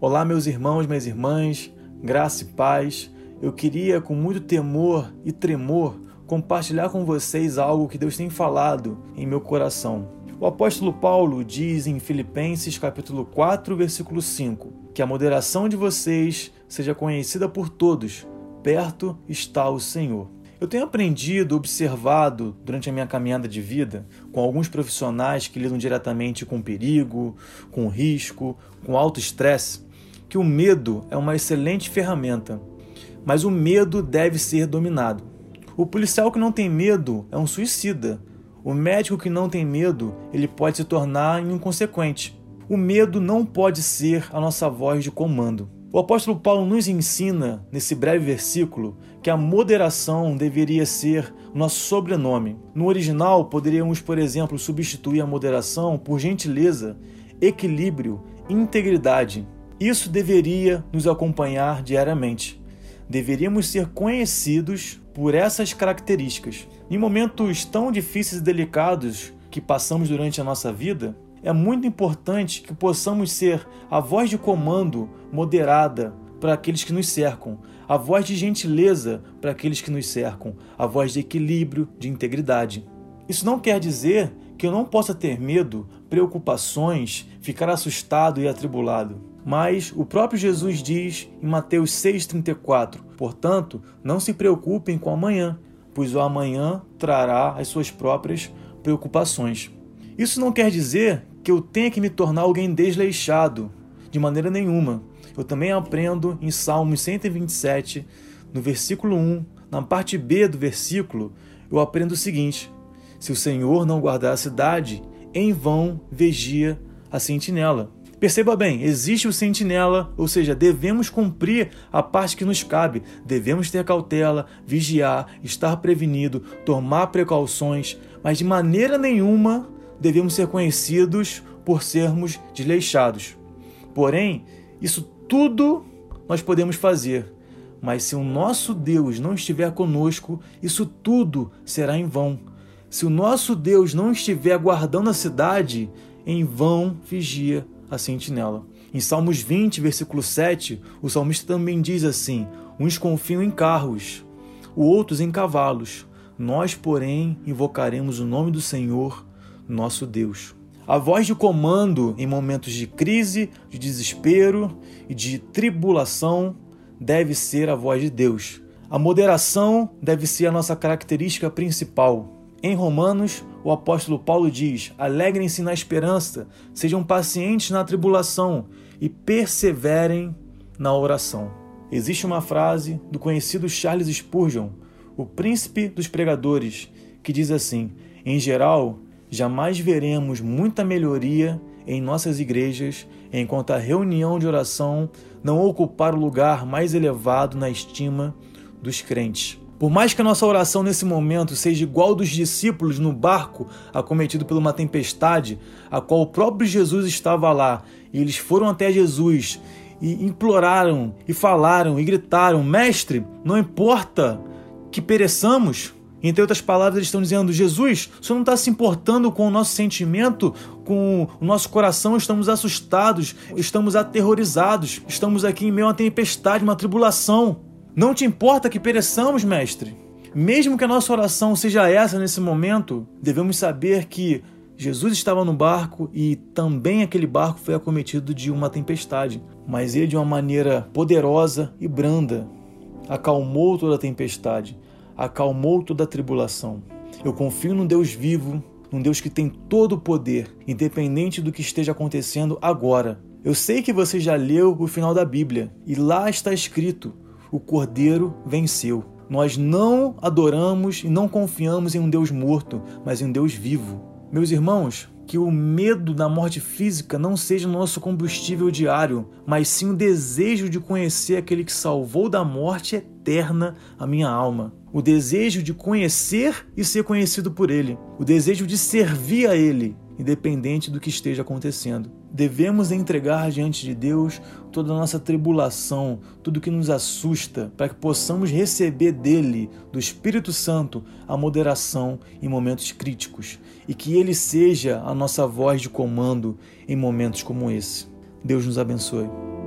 Olá, meus irmãos, minhas irmãs, graça e paz. Eu queria, com muito temor e tremor, compartilhar com vocês algo que Deus tem falado em meu coração. O apóstolo Paulo diz em Filipenses capítulo 4, versículo 5, que a moderação de vocês seja conhecida por todos, perto está o Senhor. Eu tenho aprendido, observado durante a minha caminhada de vida com alguns profissionais que lidam diretamente com perigo, com risco, com alto estresse, que o medo é uma excelente ferramenta, mas o medo deve ser dominado. O policial que não tem medo é um suicida. O médico que não tem medo, ele pode se tornar inconsequente. O medo não pode ser a nossa voz de comando. O apóstolo Paulo nos ensina, nesse breve versículo, que a moderação deveria ser nosso sobrenome. No original, poderíamos, por exemplo, substituir a moderação por gentileza, equilíbrio, integridade. Isso deveria nos acompanhar diariamente. Deveríamos ser conhecidos por essas características. Em momentos tão difíceis e delicados que passamos durante a nossa vida, é muito importante que possamos ser a voz de comando moderada para aqueles que nos cercam, a voz de gentileza para aqueles que nos cercam, a voz de equilíbrio, de integridade. Isso não quer dizer que eu não possa ter medo, preocupações, ficar assustado e atribulado. Mas o próprio Jesus diz em Mateus 6,34: Portanto, não se preocupem com amanhã, pois o amanhã trará as suas próprias preocupações. Isso não quer dizer que eu tenha que me tornar alguém desleixado, de maneira nenhuma. Eu também aprendo em Salmos 127, no versículo 1, na parte B do versículo, eu aprendo o seguinte: Se o Senhor não guardar a cidade, em vão vigia a sentinela. Perceba bem, existe o sentinela, ou seja, devemos cumprir a parte que nos cabe, devemos ter cautela, vigiar, estar prevenido, tomar precauções, mas de maneira nenhuma devemos ser conhecidos por sermos desleixados. Porém, isso tudo nós podemos fazer, mas se o nosso Deus não estiver conosco, isso tudo será em vão. Se o nosso Deus não estiver guardando a cidade, em vão vigia a sentinela. Em Salmos 20, versículo 7, o salmista também diz assim: Uns confiam em carros, outros em cavalos. Nós, porém, invocaremos o nome do Senhor, nosso Deus. A voz de comando em momentos de crise, de desespero e de tribulação deve ser a voz de Deus. A moderação deve ser a nossa característica principal. Em Romanos, o apóstolo Paulo diz: Alegrem-se na esperança, sejam pacientes na tribulação e perseverem na oração. Existe uma frase do conhecido Charles Spurgeon, o príncipe dos pregadores, que diz assim: Em geral, jamais veremos muita melhoria em nossas igrejas enquanto a reunião de oração não ocupar o lugar mais elevado na estima dos crentes. Por mais que a nossa oração nesse momento seja igual dos discípulos no barco acometido por uma tempestade, a qual o próprio Jesus estava lá, e eles foram até Jesus e imploraram e falaram e gritaram: Mestre, não importa que pereçamos. Entre outras palavras, eles estão dizendo: Jesus, o senhor não está se importando com o nosso sentimento, com o nosso coração, estamos assustados, estamos aterrorizados, estamos aqui em meio a uma tempestade, uma tribulação. Não te importa que pereçamos, mestre? Mesmo que a nossa oração seja essa nesse momento, devemos saber que Jesus estava no barco e também aquele barco foi acometido de uma tempestade, mas ele, de uma maneira poderosa e branda, acalmou toda a tempestade, acalmou toda a tribulação. Eu confio num Deus vivo, num Deus que tem todo o poder, independente do que esteja acontecendo agora. Eu sei que você já leu o final da Bíblia e lá está escrito o Cordeiro venceu. Nós não adoramos e não confiamos em um Deus morto, mas em um Deus vivo. Meus irmãos, que o medo da morte física não seja nosso combustível diário, mas sim o desejo de conhecer aquele que salvou da morte eterna a minha alma. O desejo de conhecer e ser conhecido por Ele. O desejo de servir a Ele independente do que esteja acontecendo. Devemos entregar diante de Deus toda a nossa tribulação, tudo que nos assusta, para que possamos receber dele, do Espírito Santo, a moderação em momentos críticos e que ele seja a nossa voz de comando em momentos como esse. Deus nos abençoe.